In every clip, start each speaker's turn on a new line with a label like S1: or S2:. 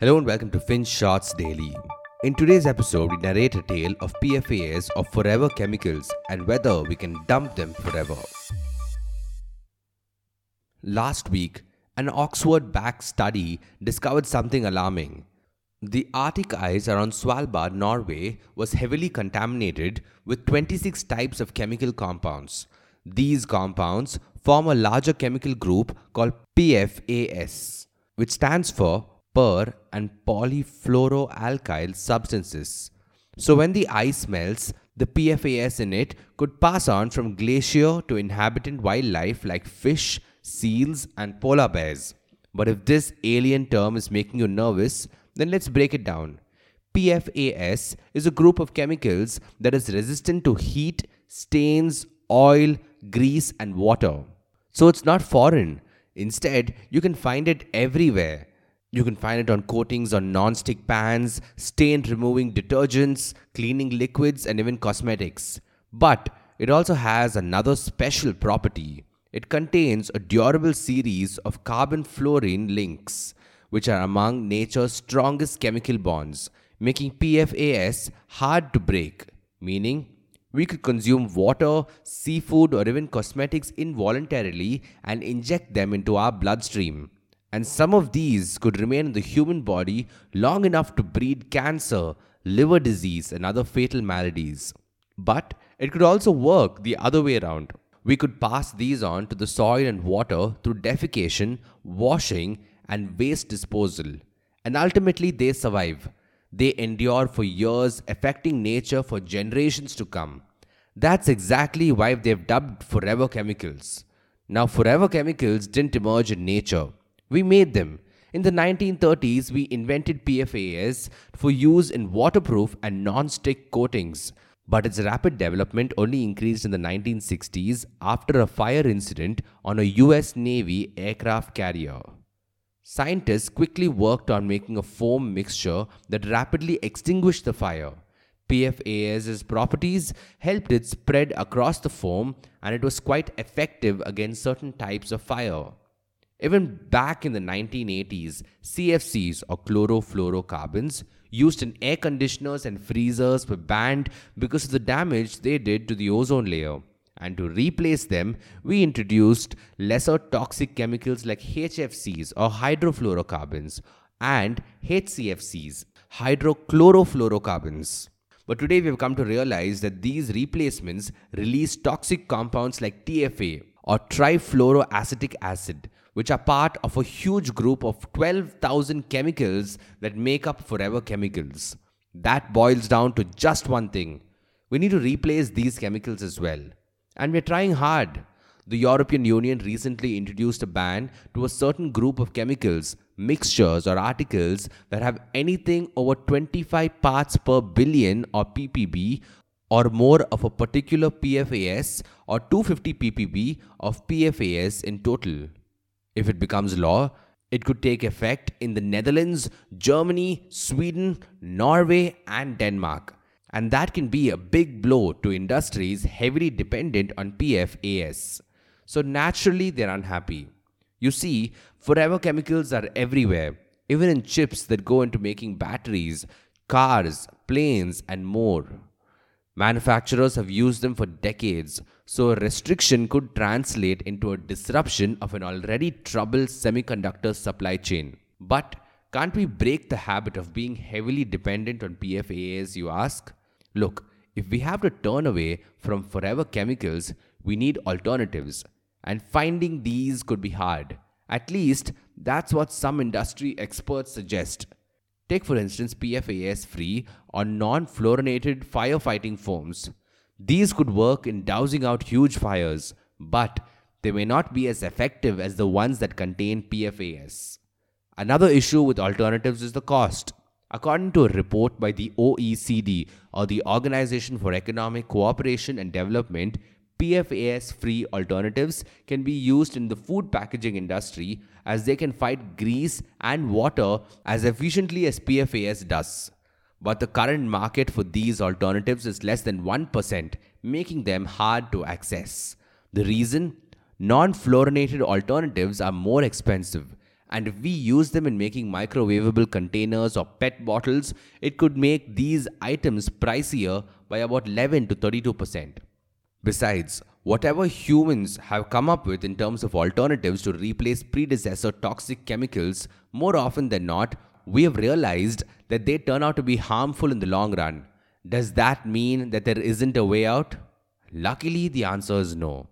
S1: Hello and welcome to FinShots Daily. In today's episode, we narrate a tale of PFAS of forever chemicals and whether we can dump them forever. Last week, an Oxford backed study discovered something alarming. The Arctic ice around Svalbard, Norway, was heavily contaminated with 26 types of chemical compounds. These compounds form a larger chemical group called PFAS, which stands for per and polyfluoroalkyl substances. So when the ice melts, the PFAS in it could pass on from glacier to inhabitant wildlife like fish, seals, and polar bears. But if this alien term is making you nervous, then let's break it down. PFAS is a group of chemicals that is resistant to heat, stains, oil, grease, and water. So it's not foreign. Instead, you can find it everywhere. You can find it on coatings on non-stick pans, stain removing detergents, cleaning liquids, and even cosmetics. But it also has another special property. It contains a durable series of carbon fluorine links, which are among nature's strongest chemical bonds, making PFAS hard to break, meaning we could consume water, seafood, or even cosmetics involuntarily and inject them into our bloodstream. And some of these could remain in the human body long enough to breed cancer, liver disease, and other fatal maladies. But it could also work the other way around. We could pass these on to the soil and water through defecation, washing, and waste disposal. And ultimately, they survive. They endure for years, affecting nature for generations to come. That's exactly why they've dubbed forever chemicals. Now, forever chemicals didn't emerge in nature. We made them. In the 1930s, we invented PFAS for use in waterproof and non-stick coatings. But its rapid development only increased in the 1960s after a fire incident on a US Navy aircraft carrier. Scientists quickly worked on making a foam mixture that rapidly extinguished the fire. PFAS's properties helped it spread across the foam and it was quite effective against certain types of fire. Even back in the 1980s, CFCs or chlorofluorocarbons used in air conditioners and freezers were banned because of the damage they did to the ozone layer. And to replace them, we introduced lesser toxic chemicals like HFCs or hydrofluorocarbons and HCFCs, hydrochlorofluorocarbons. But today we have come to realize that these replacements release toxic compounds like TFA or trifluoroacetic acid, which are part of a huge group of 12,000 chemicals that make up forever chemicals. That boils down to just one thing. We need to replace these chemicals as well. And we're trying hard. The European Union recently introduced a ban to a certain group of chemicals, mixtures, or articles that have anything over 25 parts per billion or ppb or more of a particular PFAS or 250 ppb of PFAS in total. If it becomes law, it could take effect in the Netherlands, Germany, Sweden, Norway, and Denmark. And that can be a big blow to industries heavily dependent on PFAS. So naturally, they're unhappy. You see, forever chemicals are everywhere, even in chips that go into making batteries, cars, planes, and more. Manufacturers have used them for decades, so a restriction could translate into a disruption of an already troubled semiconductor supply chain. But can't we break the habit of being heavily dependent on PFAS, you ask? Look, if we have to turn away from forever chemicals, we need alternatives, and finding these could be hard. At least, that's what some industry experts suggest. Take, for instance, PFAS free or non fluorinated firefighting foams. These could work in dousing out huge fires, but they may not be as effective as the ones that contain PFAS. Another issue with alternatives is the cost. According to a report by the OECD, or the Organization for Economic Cooperation and Development, PFAS free alternatives can be used in the food packaging industry as they can fight grease and water as efficiently as PFAS does. But the current market for these alternatives is less than 1%, making them hard to access. The reason? Non fluorinated alternatives are more expensive And if we use them in making microwavable containers or PET bottles, it could make these items pricier by about 11 to 32%. Besides, whatever humans have come up with in terms of alternatives to replace predecessor toxic chemicals, more often than not, we have realized that they turn out to be harmful in the long run. Does that mean that there isn't a way out? Luckily, the answer is no.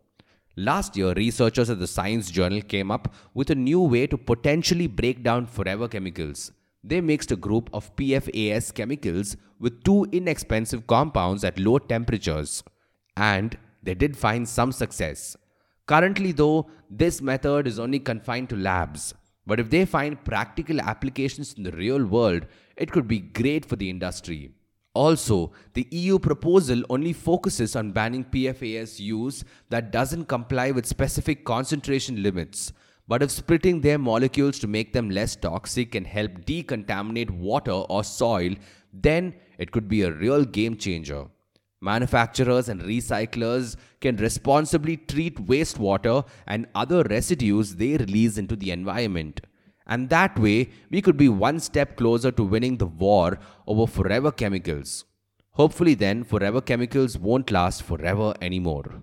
S1: Last year, researchers at the Science Journal came up with a new way to potentially break down forever chemicals. They mixed a group of PFAS chemicals with two inexpensive compounds at low temperatures. And they did find some success. Currently, though, this method is only confined to labs. But if they find practical applications in the real world, it could be great for the industry. Also, the EU proposal only focuses on banning PFAS use that doesn't comply with specific concentration limits. But if splitting their molecules to make them less toxic can help decontaminate water or soil, then it could be a real game changer. Manufacturers and recyclers can responsibly treat wastewater and other residues they release into the environment. And that way, we could be one step closer to winning the war over forever chemicals. Hopefully, then, forever chemicals won't last forever anymore.